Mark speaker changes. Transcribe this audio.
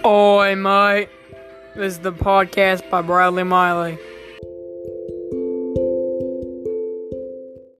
Speaker 1: Oi, mate. This is the podcast by Bradley Miley.